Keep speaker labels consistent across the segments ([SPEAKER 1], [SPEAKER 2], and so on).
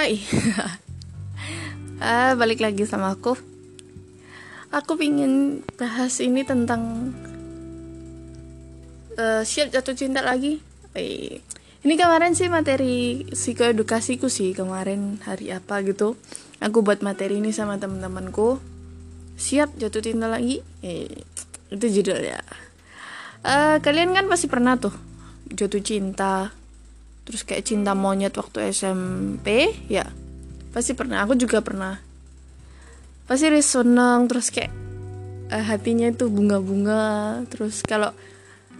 [SPEAKER 1] Hai. Ah, Balik lagi sama aku. Aku pingin bahas ini tentang uh, Siap jatuh cinta lagi? Eh, Ini kemarin sih materi psikoedukasiku sih Kemarin hari apa gitu. Aku buat materi ini sama teman-temanku. Siap jatuh cinta lagi? Eh, Itu judulnya. Uh, Kalian kan pasti pernah tuh Jatuh cinta terus kayak cinta monyet waktu SMP ya pasti pernah. Aku juga pernah. Pasti seneng terus kayak uh, hatinya itu bunga-bunga. Terus kalau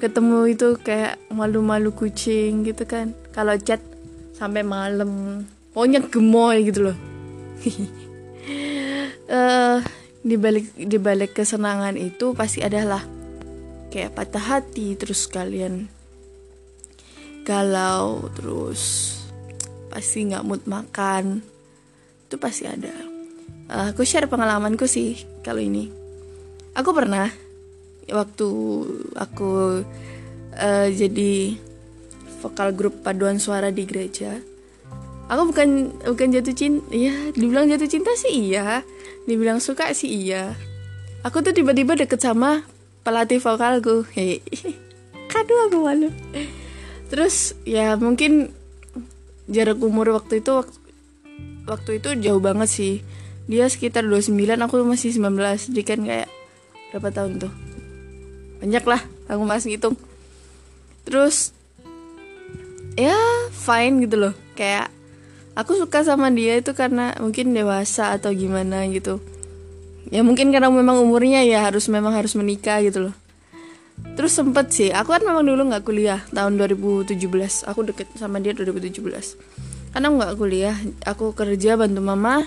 [SPEAKER 1] ketemu itu kayak malu-malu kucing gitu kan. Kalau chat sampai malam pokoknya gemoy gitu loh. Uh, di balik di balik kesenangan itu pasti adalah kayak patah hati terus kalian galau terus pasti nggak mood makan. Itu pasti ada. Uh, aku share pengalamanku sih kalau ini. Aku pernah waktu aku uh, jadi vokal grup paduan suara di gereja. Aku bukan bukan jatuh cinta ya dibilang jatuh cinta sih iya. Dibilang suka sih iya. Aku tuh tiba-tiba deket sama pelatih vokalku. Hei kado aku malu terus ya mungkin jarak umur waktu itu waktu, itu jauh banget sih. Dia sekitar 29 aku masih 19 jadi kan kayak berapa tahun tuh? Banyak lah aku masih ngitung. Terus ya fine gitu loh. Kayak aku suka sama dia itu karena mungkin dewasa atau gimana gitu. Ya mungkin karena memang umurnya ya harus memang harus menikah gitu loh terus sempet sih aku kan memang dulu nggak kuliah tahun 2017 aku deket sama dia 2017 karena nggak kuliah aku kerja bantu mama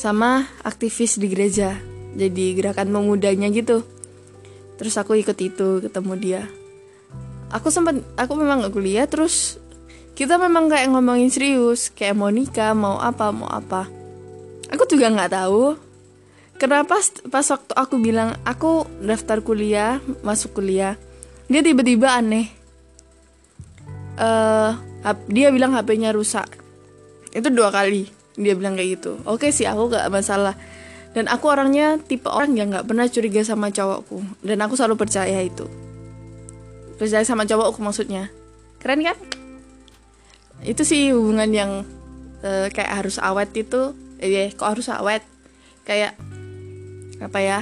[SPEAKER 1] sama aktivis di gereja. Jadi gerakan pemudanya gitu. Terus aku ikut itu ketemu dia. Aku sempat aku memang nggak kuliah terus kita memang kayak ngomongin serius. Kayak mau nikah mau apa mau apa. Aku juga nggak tahu kenapa pas waktu aku bilang aku daftar kuliah masuk kuliah dia tiba-tiba aneh. Uh, dia bilang HP-nya rusak. Itu dua kali dia bilang kayak gitu. Oke sih aku gak masalah. Dan aku orangnya tipe orang yang gak pernah curiga sama cowokku. Dan aku selalu percaya itu. Percaya sama cowokku maksudnya. Keren kan? Itu sih hubungan yang uh, kayak harus awet itu. Eh kok harus awet? Kayak apa ya?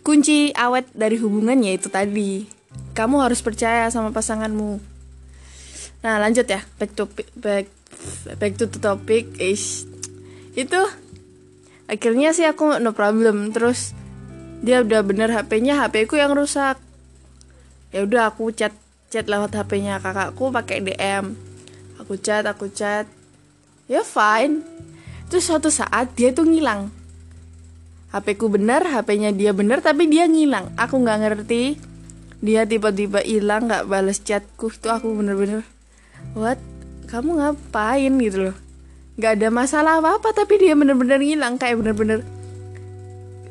[SPEAKER 1] Kunci awet dari hubungannya itu tadi kamu harus percaya sama pasanganmu. Nah lanjut ya back to back back to the topic is itu akhirnya sih aku no problem terus dia udah bener HP-nya HP ku yang rusak. Ya udah aku chat chat lewat HP-nya kakakku pakai DM aku chat aku chat. Ya fine. Terus suatu saat dia tuh ngilang HP ku bener, HP-nya dia bener, tapi dia ngilang. Aku nggak ngerti. Dia tiba-tiba hilang, nggak balas chatku. Itu aku bener-bener, what? Kamu ngapain gitu loh? Gak ada masalah apa-apa, tapi dia bener-bener ngilang, kayak bener-bener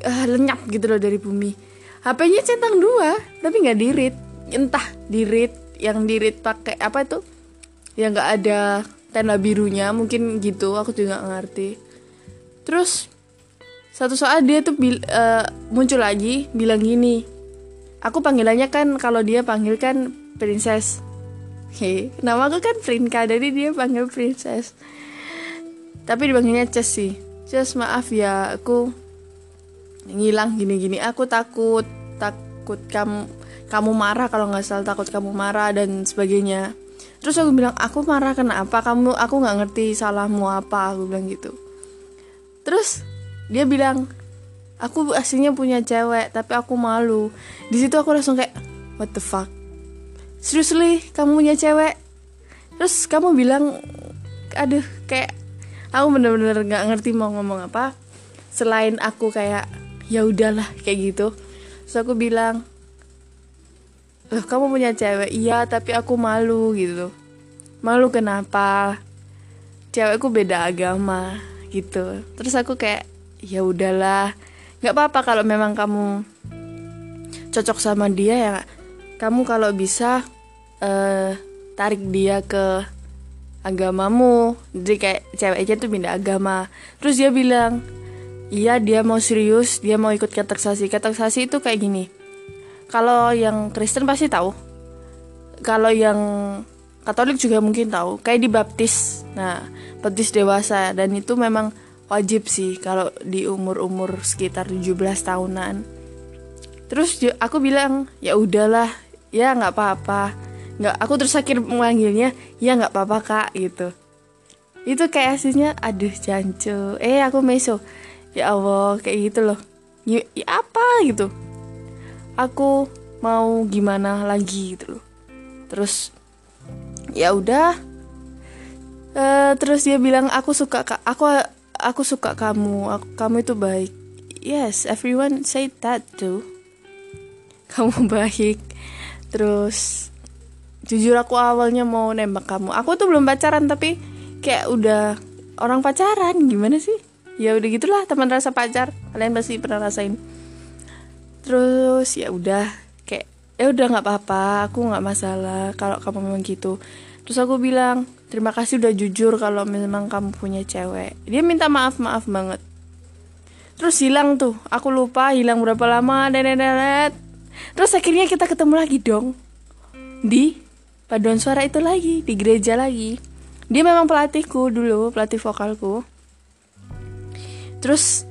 [SPEAKER 1] uh, lenyap gitu loh dari bumi. HP-nya centang dua, tapi nggak dirit. Entah dirit, yang dirit pakai apa itu? Yang nggak ada tanda birunya, mungkin gitu. Aku juga ngerti. Terus satu saat dia tuh bil, uh, muncul lagi bilang gini aku panggilannya kan kalau dia panggil kan princess. Hei, nama aku kan Prinka jadi dia panggil princess. Tapi dipanggilnya Ces sih. Ces maaf ya aku ngilang gini-gini. Aku takut takut kamu kamu marah kalau nggak salah takut kamu marah dan sebagainya. Terus aku bilang aku marah kenapa? Kamu aku nggak ngerti salahmu apa aku bilang gitu. Terus dia bilang aku aslinya punya cewek tapi aku malu. Di situ aku langsung kayak what the fuck? Seriously kamu punya cewek? Terus kamu bilang aduh kayak aku bener-bener nggak -bener ngerti mau ngomong apa selain aku kayak ya udahlah kayak gitu. Terus aku bilang loh kamu punya cewek? Iya tapi aku malu gitu. Malu kenapa? Cewekku beda agama gitu. Terus aku kayak ya udahlah nggak apa-apa kalau memang kamu cocok sama dia ya. Kamu kalau bisa uh, tarik dia ke agamamu. Jadi kayak ceweknya tuh pindah agama. Terus dia bilang iya dia mau serius dia mau ikut kateksasi kateksasi itu kayak gini. Kalau yang Kristen pasti tahu. Kalau yang Katolik juga mungkin tahu. Kayak di baptis. Nah baptis dewasa. Dan itu memang wajib sih kalau di umur-umur sekitar 17 tahunan. Terus aku bilang ya udahlah ya nggak apa-apa. Nggak aku terus akhir memanggilnya ya nggak apa-apa kak gitu. Itu kayak aslinya aduh jancu eh aku meso. Ya allah kayak gitu loh. Ya, ya apa? gitu. Aku mau gimana lagi gitu loh. Terus ya udah. Uh, terus dia bilang aku suka aku aku suka kamu aku, kamu itu baik. Yes everyone say that too. Kamu baik. Terus jujur aku awalnya mau nembak kamu. Aku tuh belum pacaran tapi kayak udah orang pacaran gimana sih? Ya udah gitulah teman rasa pacar. Kalian pasti pernah rasain. Terus ya udah ya udah nggak apa-apa aku nggak masalah kalau kamu memang gitu. Terus aku bilang terima kasih udah jujur kalau memang kamu punya cewek. Dia minta maaf maaf banget. Terus hilang tuh aku lupa hilang berapa lama nenek terus akhirnya kita ketemu lagi dong di paduan suara itu lagi di gereja lagi. Dia memang pelatihku dulu pelatih vokalku. Terus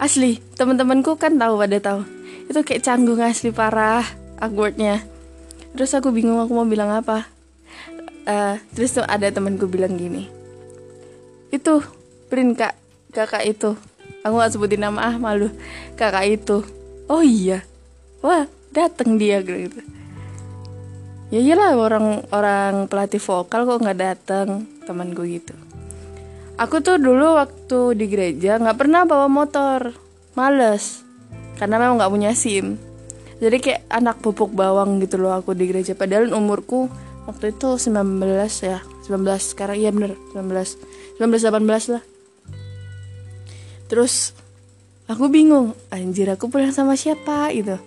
[SPEAKER 1] asli teman-temanku kan tahu pada tahu itu kayak canggung asli parah awkwardnya. Terus aku bingung aku mau bilang apa. Uh, terus tuh ada temanku bilang gini. Itu print kak. Kakak itu. Aku gak sebutin nama ah malu. Kakak itu. Oh iya. Wah dateng dia gitu. Ya iyalah orang orang pelatih vokal kok nggak datang temanku gitu. Aku tuh dulu waktu di gereja nggak pernah bawa motor. Males. Karena memang nggak punya sim jadi kayak anak pupuk bawang gitu loh aku di gereja. Padahal umurku waktu itu 19 ya 19 sekarang iya bener 19 19 18 lah. Terus aku bingung anjir aku pulang sama siapa gitu.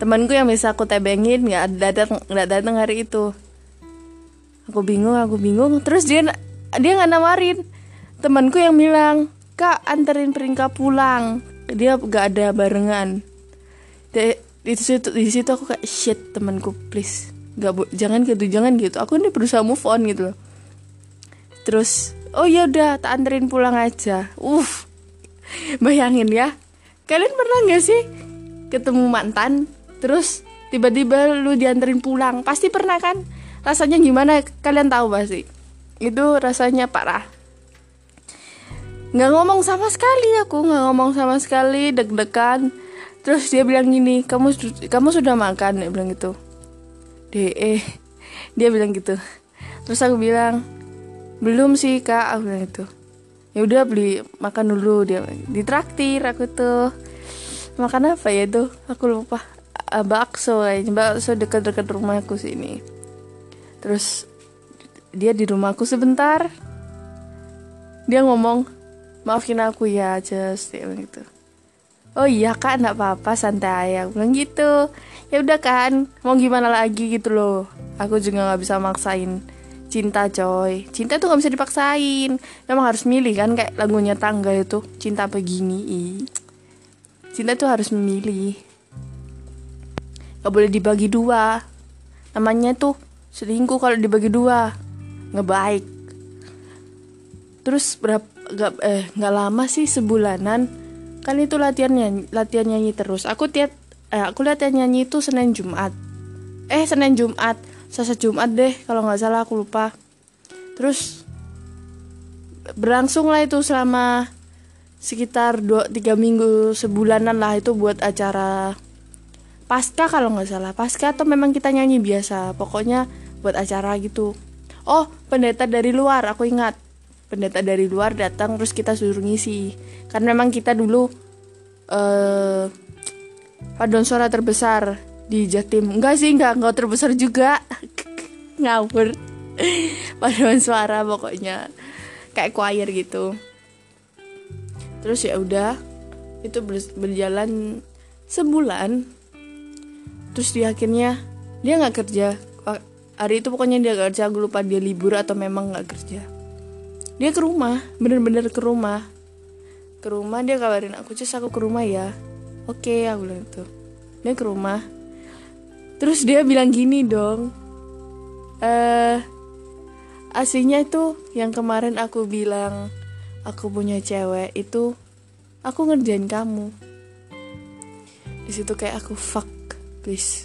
[SPEAKER 1] Temanku yang bisa aku tebengin nggak datang nggak datang hari itu. Aku bingung aku bingung. Terus dia dia nggak nawarin. Temanku yang bilang kak anterin peringkat pulang. Dia gak ada barengan di situ di situ aku kayak shit temanku please. Nggak bu jangan gitu jangan gitu. Aku ini berusaha move on gitu loh. Terus oh ya udah tak anterin pulang aja. Uh bayangin ya. Kalian pernah nggak sih ketemu mantan terus tiba-tiba lu dianterin pulang? Pasti pernah kan? Rasanya gimana? Kalian tahu pasti itu rasanya parah. Nggak ngomong sama sekali aku nggak ngomong sama sekali deg-degan terus dia bilang gini kamu kamu sudah makan? Dia bilang gitu. DE dia bilang gitu. Terus aku bilang belum sih kak. Aku bilang gitu. Ya udah beli makan dulu. Dia ditraktir aku tuh. Makan apa ya tuh? Aku lupa. Uh, bakso kayaknya bakso dekat-dekat rumahku sini terus dia di rumahku sebentar. Dia ngomong maafin aku ya just dia bilang gitu oh iya kak nggak apa-apa santai aku bilang gitu. Ya udah kan mau gimana lagi gitu loh. Aku juga nggak bisa maksain cinta coy. Cinta tuh nggak bisa dipaksain. Memang harus milih kan kayak lagunya tangga itu cinta begini cinta tuh harus memilih. Nggak boleh dibagi dua. Namanya tuh selingkuh kalau dibagi dua. Ngebaik terus berapa nggak eh nggak lama sih sebulanan kan itu latihan nyanyi latihan nyanyi terus. Aku tiap eh, aku latihan nyanyi itu senin jumat. Eh senin jumat. Selasa jumat deh kalau nggak salah aku lupa. Terus berlangsung lah itu selama sekitar dua tiga minggu sebulanan lah itu buat acara pasca kalau nggak salah. Pasca atau memang kita nyanyi biasa pokoknya buat acara gitu. Oh pendeta dari luar aku ingat pendeta dari luar datang terus kita suruh ngisi. Karena memang kita dulu uh, paduan suara terbesar di Jatim. Enggak sih enggak enggak terbesar juga. Ngawur. Paduan suara pokoknya. Kayak choir gitu. Terus ya udah itu berjalan sebulan. Terus di akhirnya dia nggak kerja. Hari itu pokoknya dia gak kerja. Aku lupa dia libur atau memang nggak kerja dia ke rumah bener-bener ke rumah. Ke rumah dia kabarin aku cus aku ke rumah ya. Oke aku bilang itu dia ke rumah. Terus dia bilang gini dong eh aslinya itu yang kemarin aku bilang aku punya cewek itu aku ngerjain kamu. Di situ kayak aku fuck please.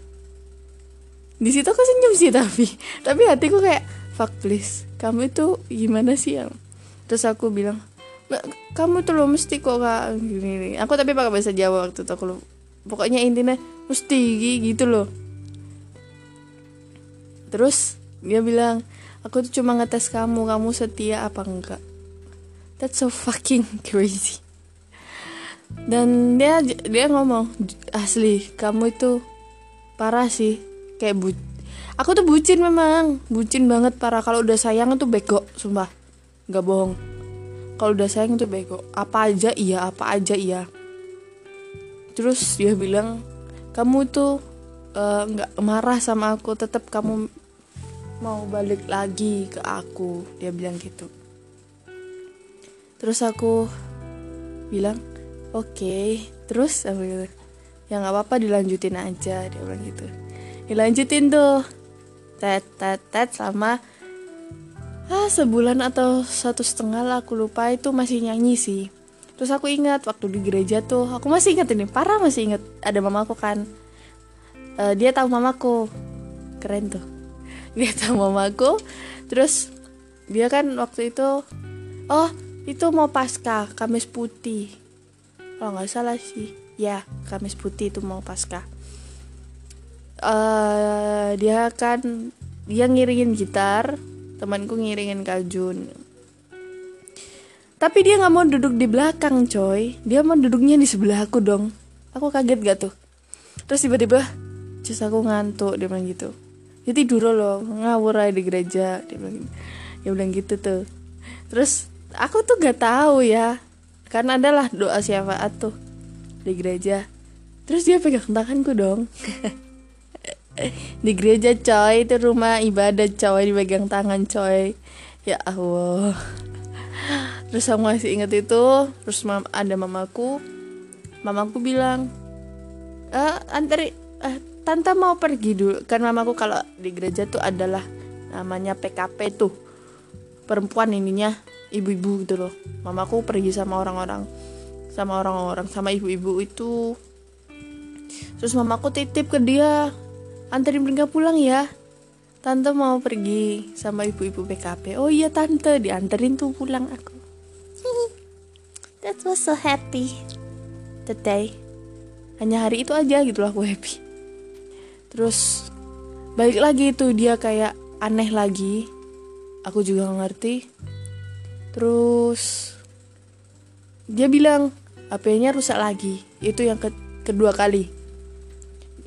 [SPEAKER 1] Di situ aku senyum sih tapi tapi hatiku kayak fuck please. Kamu itu gimana sih yang terus aku bilang kamu tuh lo mesti kok kak. Gini, aku tapi pakai bahasa Jawa waktu itu aku lo pokoknya intinya mesti gitu loh. Terus dia bilang aku tuh cuma ngetes kamu kamu setia apa enggak? That's so fucking crazy. Dan dia dia ngomong asli kamu itu parah sih kayak bu aku tuh bucin memang bucin banget parah. Kalau udah sayang tuh bego sumpah nggak bohong. Kalau udah sayang tuh bego. Apa aja iya apa aja iya. Terus dia bilang kamu tuh eh, nggak uh, marah sama aku tetap kamu mau balik lagi ke aku. Dia bilang gitu. Terus aku bilang oke. Okay. terus aku gitu ya nggak apa-apa dilanjutin aja. Dia bilang gitu. Dilanjutin tuh. Tet tet tet sama ah sebulan atau satu setengah lah aku lupa itu masih nyanyi sih. Terus aku ingat waktu di gereja tuh aku masih ingat ini parah masih ingat ada mamaku kan. Uh, dia tahu mamaku. Keren tuh. Dia tahu mamaku. Terus dia kan waktu itu oh itu mau pasca kamis putih. Kalau nggak salah sih ya kamis putih itu mau pasca uh, dia kan dia ngiringin gitar temanku ngiringin kajun. Tapi dia nggak mau duduk di belakang coy. Dia mau duduknya di sebelah aku dong. Aku kaget gak tuh? Terus tiba-tiba cus aku ngantuk dia bilang gitu. Ya tidur loh ngawur aja di gereja dia bilang ya bilang gitu tuh. Terus aku tuh gak tahu ya karena adalah doa syafaat tuh di gereja. Terus dia pegang tanganku dong di gereja coy. Itu rumah ibadah coy. Dipegang tangan coy. Ya Allah. Terus aku masih inget itu terus mam ada mamaku. Mamaku bilang eh antari eh, tante mau pergi dulu. Kan mamaku kalau di gereja tuh adalah namanya PKP tuh. Perempuan ininya ibu-ibu gitu loh. Mamaku pergi sama orang-orang sama orang-orang sama ibu-ibu itu. Terus mamaku titip ke dia anterin mereka pulang ya. Tante mau pergi sama ibu-ibu PKP oh iya tante dianterin tuh pulang aku. That was so happy. Today hanya hari itu aja gitu loh aku happy. Terus balik lagi itu dia kayak aneh lagi. Aku juga ngerti. Terus dia bilang HP-nya rusak lagi. Itu yang ke kedua kali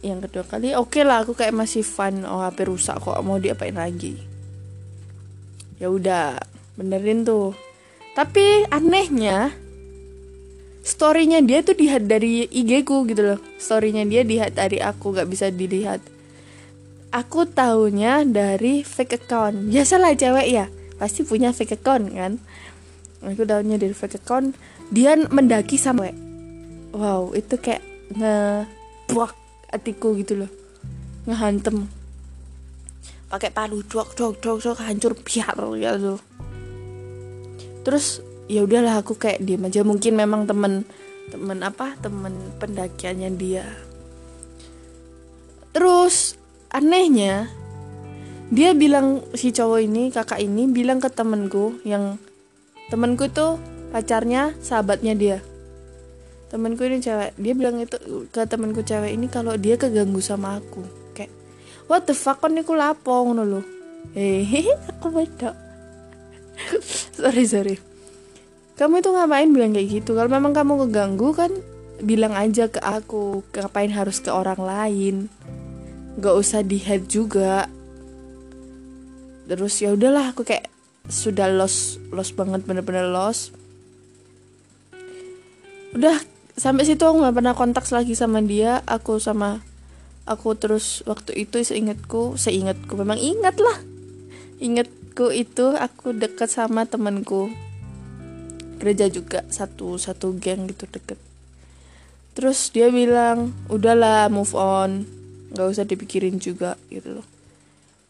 [SPEAKER 1] yang kedua kali oke okay lah aku kayak masih fun. Oh HP rusak kok mau diapain lagi? Ya udah benerin tuh. Tapi anehnya storynya dia tuh dilihat dari IG ku gitu loh. Storynya dia dilihat dari aku gak bisa dilihat. Aku tahunya dari fake account. Biasalah cewek ya pasti punya fake account kan? Aku tahunya dari fake account dia mendaki sama wow itu kayak nge buak hatiku gitu loh. Ngehantem. Pakai palu dok dok dok dok hancur biar gitu terus ya udahlah aku kayak diem aja. Mungkin memang temen temen apa temen pendakiannya dia. Terus anehnya dia bilang si cowok ini kakak ini bilang ke temenku yang temenku tuh pacarnya sahabatnya dia temenku ini cewek. Dia bilang itu ke temenku cewek ini kalau dia keganggu sama aku. Kayak what the fuck kan aku lapong loh hehehe aku beda sorry sorry. Kamu itu ngapain bilang kayak gitu? Kalau memang kamu keganggu kan bilang aja ke aku ngapain harus ke orang lain? Gak usah di head juga. Terus ya udahlah aku kayak sudah lost lost banget bener-bener lost. Udah sampai situ aku nggak pernah kontak lagi sama dia. Aku sama aku terus waktu itu seingatku seingatku memang ingat lah ingatku itu aku deket sama temanku. Gereja juga satu satu geng gitu deket. Terus dia bilang udahlah move on. Nggak usah dipikirin juga gitu loh.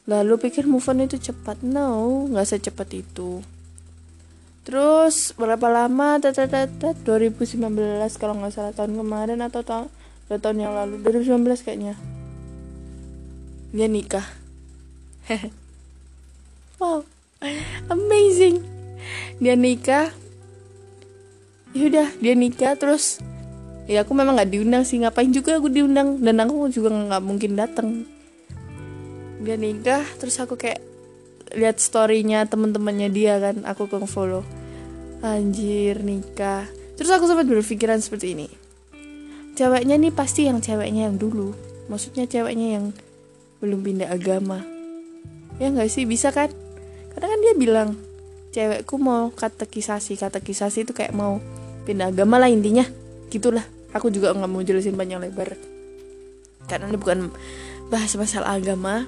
[SPEAKER 1] Lalu pikir move on itu cepat? No nggak secepat itu terus berapa lama tata 2019 kalau nggak salah tahun kemarin atau tahun dua tahun yang lalu. 2019 kayaknya. Dia nikah. Wow amazing. Dia nikah. Yaudah dia nikah terus ya aku memang nggak diundang sih. Ngapain juga aku diundang? Dan aku juga nggak mungkin datang. Dia nikah terus aku kayak lihat storynya temen-temennya dia kan aku ke follow. Anjir nikah. Terus aku sempat berpikiran seperti ini. Ceweknya nih pasti yang ceweknya yang dulu. Maksudnya ceweknya yang belum pindah agama. Ya nggak sih bisa kan? Karena kan dia bilang cewekku mau katekisasi. Katekisasi itu kayak mau pindah agama lah intinya. Gitulah. Aku juga nggak mau jelasin panjang lebar. Karena ini bukan bahas masalah agama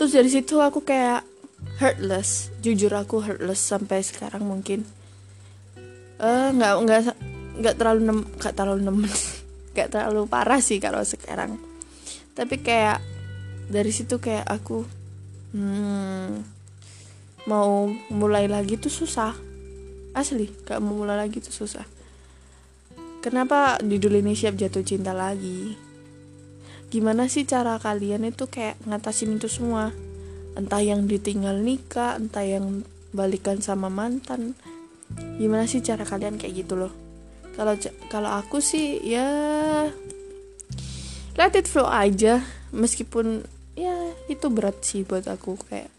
[SPEAKER 1] terus dari situ aku kayak hurtless. Jujur aku hurtless sampai sekarang mungkin. Eh uh, nggak nggak nggak terlalu nem nggak terlalu nemen nggak terlalu parah sih kalau sekarang. Tapi kayak dari situ kayak aku hmm, mau mulai lagi tuh susah. Asli gak mau mulai lagi tuh susah. Kenapa di dulu ini siap jatuh cinta lagi gimana sih cara kalian itu kayak ngatasin itu semua? Entah yang ditinggal nikah entah yang balikan sama mantan. Gimana sih cara kalian kayak gitu loh? Kalau kalau aku sih ya let it flow aja. Meskipun ya itu berat sih buat aku. Kayak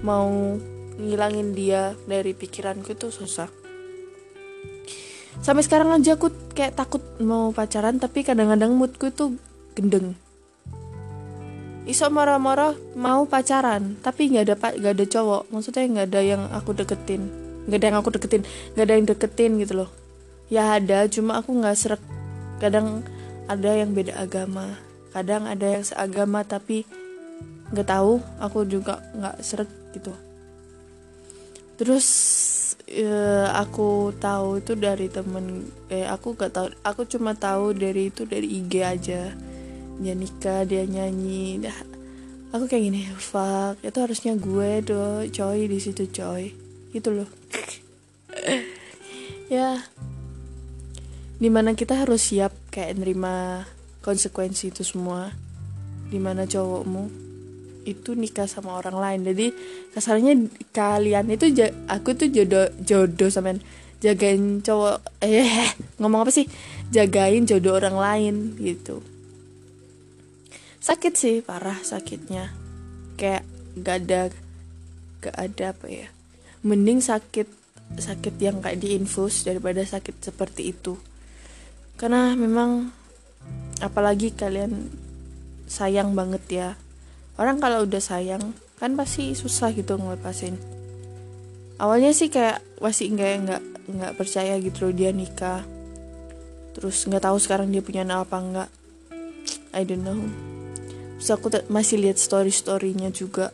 [SPEAKER 1] mau ngilangin dia dari pikiranku itu susah. Sampai sekarang aja aku kayak takut mau pacaran tapi kadang-kadang moodku itu gendeng iso marah-marah mau pacaran tapi nggak ada nggak ada cowok. Maksudnya nggak ada yang aku deketin. Nggak ada yang aku deketin nggak ada yang deketin gitu loh. Ya ada cuma aku nggak serak kadang ada yang beda agama. Kadang ada yang seagama tapi nggak tahu aku juga nggak serak gitu. Terus ya, aku tahu itu dari temen eh aku gak tahu aku cuma tahu dari itu dari IG aja dia nikah dia nyanyi dah. Aku kayak gini fuck itu harusnya gue do coy di situ coy. Gitu loh. Ya. Di mana kita harus siap kayak nerima konsekuensi itu semua. Di mana cowokmu itu nikah sama orang lain. Jadi kasarnya kalian itu aku tuh jodoh jodoh sama jagain cowok eh ngomong apa sih? Jagain jodoh orang lain gitu sakit sih parah sakitnya. Kayak gak ada gak ada apa ya. Mending sakit sakit yang kayak diinfus daripada sakit seperti itu. Karena memang apalagi kalian sayang banget ya. Orang kalau udah sayang kan pasti susah gitu ngelepasin. Awalnya sih kayak masih nggak nggak nggak percaya gitu loh dia nikah. Terus nggak tahu sekarang dia punya anak apa enggak I don't know terus aku masih lihat story storynya juga.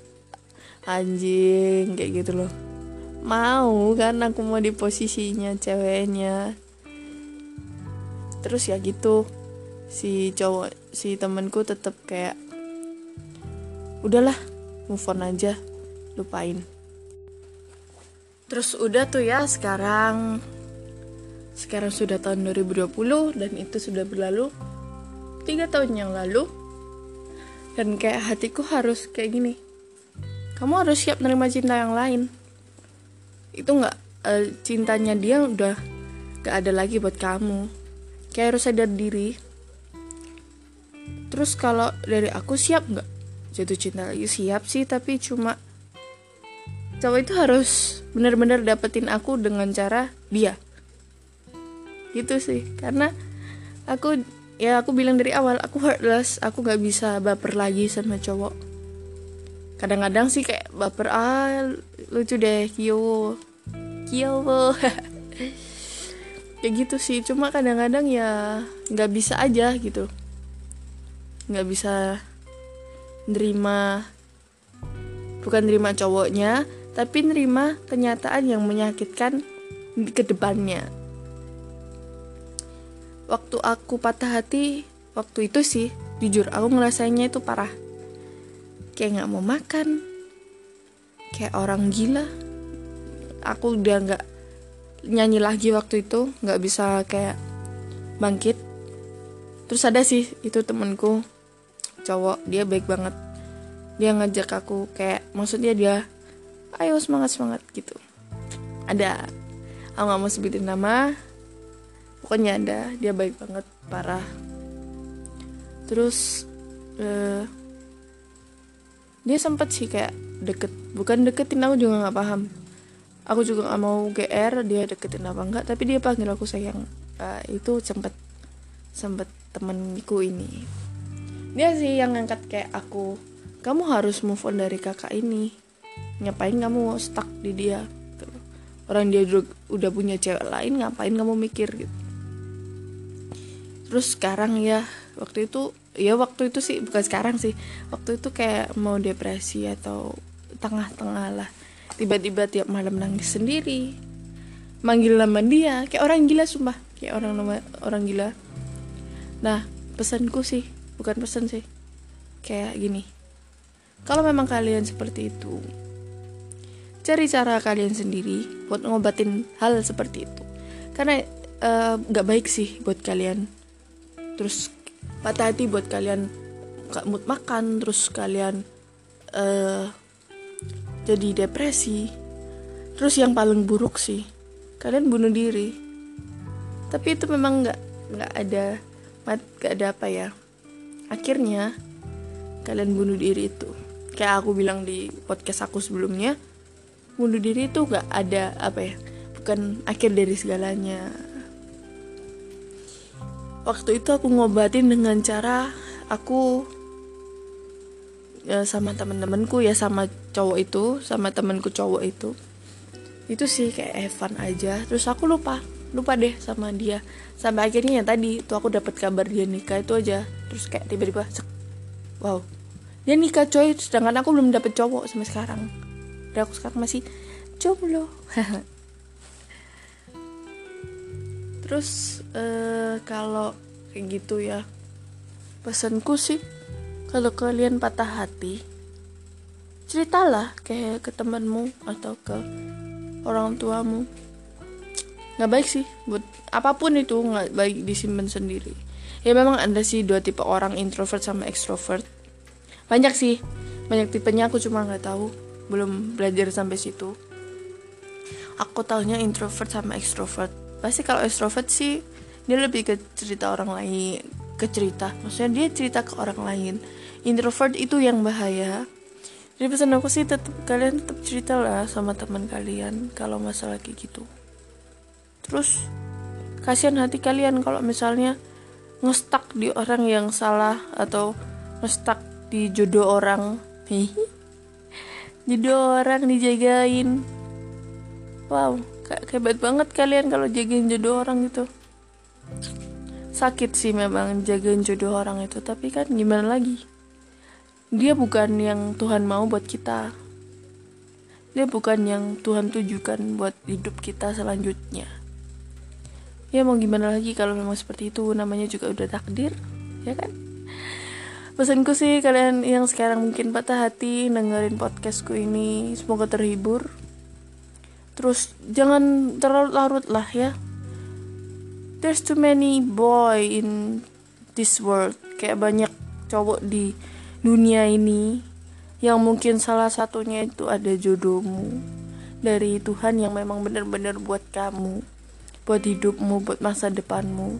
[SPEAKER 1] Anjing kayak gitu loh. Mau kan aku mau di posisinya ceweknya. Terus ya gitu si cowok si temenku tetap kayak udahlah move on aja lupain. Terus udah tuh ya sekarang sekarang sudah tahun 2020 dan itu sudah berlalu. Tiga tahun yang lalu dan kayak hatiku harus kayak gini. Kamu harus siap menerima cinta yang lain. Itu nggak uh, cintanya dia udah gak ada lagi buat kamu. Kayak harus sadar diri. Terus kalau dari aku siap nggak? Jatuh cinta lagi siap sih tapi cuma cowok itu harus benar-benar dapetin aku dengan cara dia. Gitu sih karena aku ya aku bilang dari awal aku heartless aku nggak bisa baper lagi sama cowok. Kadang-kadang sih kayak baper ah lucu deh kyo kyo kayak gitu sih cuma kadang-kadang ya nggak bisa aja gitu. Nggak bisa nerima bukan nerima cowoknya tapi nerima kenyataan yang menyakitkan ke depannya waktu aku patah hati waktu itu sih jujur aku ngerasainnya itu parah. Kayak nggak mau makan kayak orang gila. Aku udah nggak nyanyi lagi waktu itu nggak bisa kayak bangkit. Terus ada sih itu temenku cowok dia baik banget. Dia ngajak aku kayak maksudnya dia ayo semangat semangat gitu. Ada aku nggak mau sebutin nama pokoknya ada dia baik banget parah. Terus uh, dia sempet sih kayak deket. Bukan deketin aku juga nggak paham. Aku juga nggak mau gr dia deketin apa enggak tapi dia panggil aku sayang. Uh, itu sempet sempet temenku ini. Dia sih yang ngangkat kayak aku kamu harus move on dari kakak ini. Ngapain kamu stuck di dia? Gitu. orang dia udah punya cewek lain ngapain kamu mikir gitu terus sekarang ya waktu itu ya waktu itu sih bukan sekarang sih. Waktu itu kayak mau depresi atau tengah-tengah lah. Tiba-tiba tiap malam nangis sendiri. Manggil nama dia. Kayak orang gila sumpah. Kayak orang nama orang gila. Nah pesanku sih bukan pesan sih. Kayak gini. Kalau memang kalian seperti itu cari cara kalian sendiri buat ngobatin hal seperti itu. Karena eh, nggak uh, baik sih buat kalian terus patah hati buat kalian gak mood makan terus kalian uh, jadi depresi. Terus yang paling buruk sih kalian bunuh diri. Tapi itu memang nggak nggak ada nggak ada apa ya. Akhirnya kalian bunuh diri itu. Kayak aku bilang di podcast aku sebelumnya bunuh diri itu nggak ada apa ya bukan akhir dari segalanya waktu itu aku ngobatin dengan cara aku ya sama temen-temenku ya sama cowok itu sama temenku cowok itu. Itu sih kayak Evan aja. Terus aku lupa lupa deh sama dia. Sampai akhirnya ya tadi tuh aku dapat kabar dia nikah itu aja. Terus kayak tiba-tiba wow. Dia nikah coy sedangkan aku belum dapet cowok sampai sekarang. Dan aku sekarang masih jomblo terus uh, kalau kayak gitu ya pesanku sih kalau kalian patah hati ceritalah kayak ke temanmu atau ke orang tuamu. Nggak baik sih buat apa pun itu nggak baik disimpan sendiri. Ya memang ada sih dua tipe orang introvert sama extrovert. Banyak sih banyak tipenya aku cuma nggak tahu. Belum belajar sampai situ. Aku tahunya introvert sama extrovert pasti kalau extrovert sih dia lebih ke cerita orang lain ke cerita. Maksudnya dia cerita ke orang lain. Introvert itu yang bahaya. Jadi pesan aku sih tetap kalian tetap cerita lah sama teman kalian kalau masalah kayak gitu. Terus kasihan hati kalian kalau misalnya ngestak di orang yang salah atau ngestak di jodoh orang. Jodoh orang dijagain. Wow hebat banget kalian kalau jagain jodoh orang gitu. Sakit sih memang jagain jodoh orang itu tapi kan gimana lagi? Dia bukan yang Tuhan mau buat kita. Dia bukan yang Tuhan tujukan buat hidup kita selanjutnya. Ya mau gimana lagi kalau memang seperti itu? Namanya juga udah takdir ya kan? Pesanku sih kalian yang sekarang mungkin patah hati dengerin podcastku ini semoga terhibur terus jangan terlalu larut lah ya. There's too many boy in this world. Kayak banyak cowok di dunia ini yang mungkin salah satunya itu ada jodohmu. Dari Tuhan yang memang benar-benar buat kamu buat hidupmu buat masa depanmu.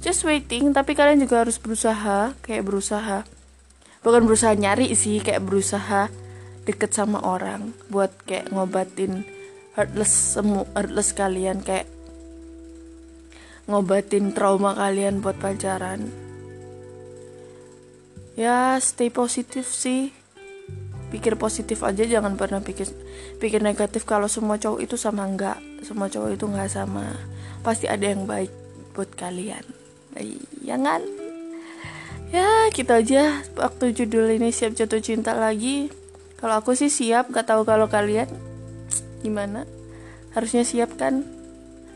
[SPEAKER 1] Just waiting tapi kalian juga harus berusaha kayak berusaha. Bukan berusaha nyari sih kayak berusaha deket sama orang buat kayak ngobatin heartless semu heartless kalian kayak ngobatin trauma kalian buat pacaran. Ya stay positif sih. Pikir positif aja jangan pernah pikir pikir negatif kalau semua cowok itu sama enggak. Semua cowok itu enggak sama. Pasti ada yang baik buat kalian. Ya kan? Ya kita aja. Waktu judul ini siap jatuh cinta lagi. Kalau aku sih siap gak tahu kalau kalian gimana? Harusnya siap kan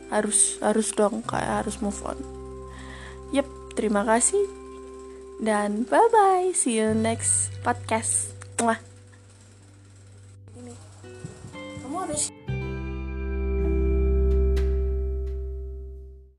[SPEAKER 1] harus harus dong kayak harus move on. Yep terima kasih. Dan bye bye see you next podcast. Mwah. kamu harus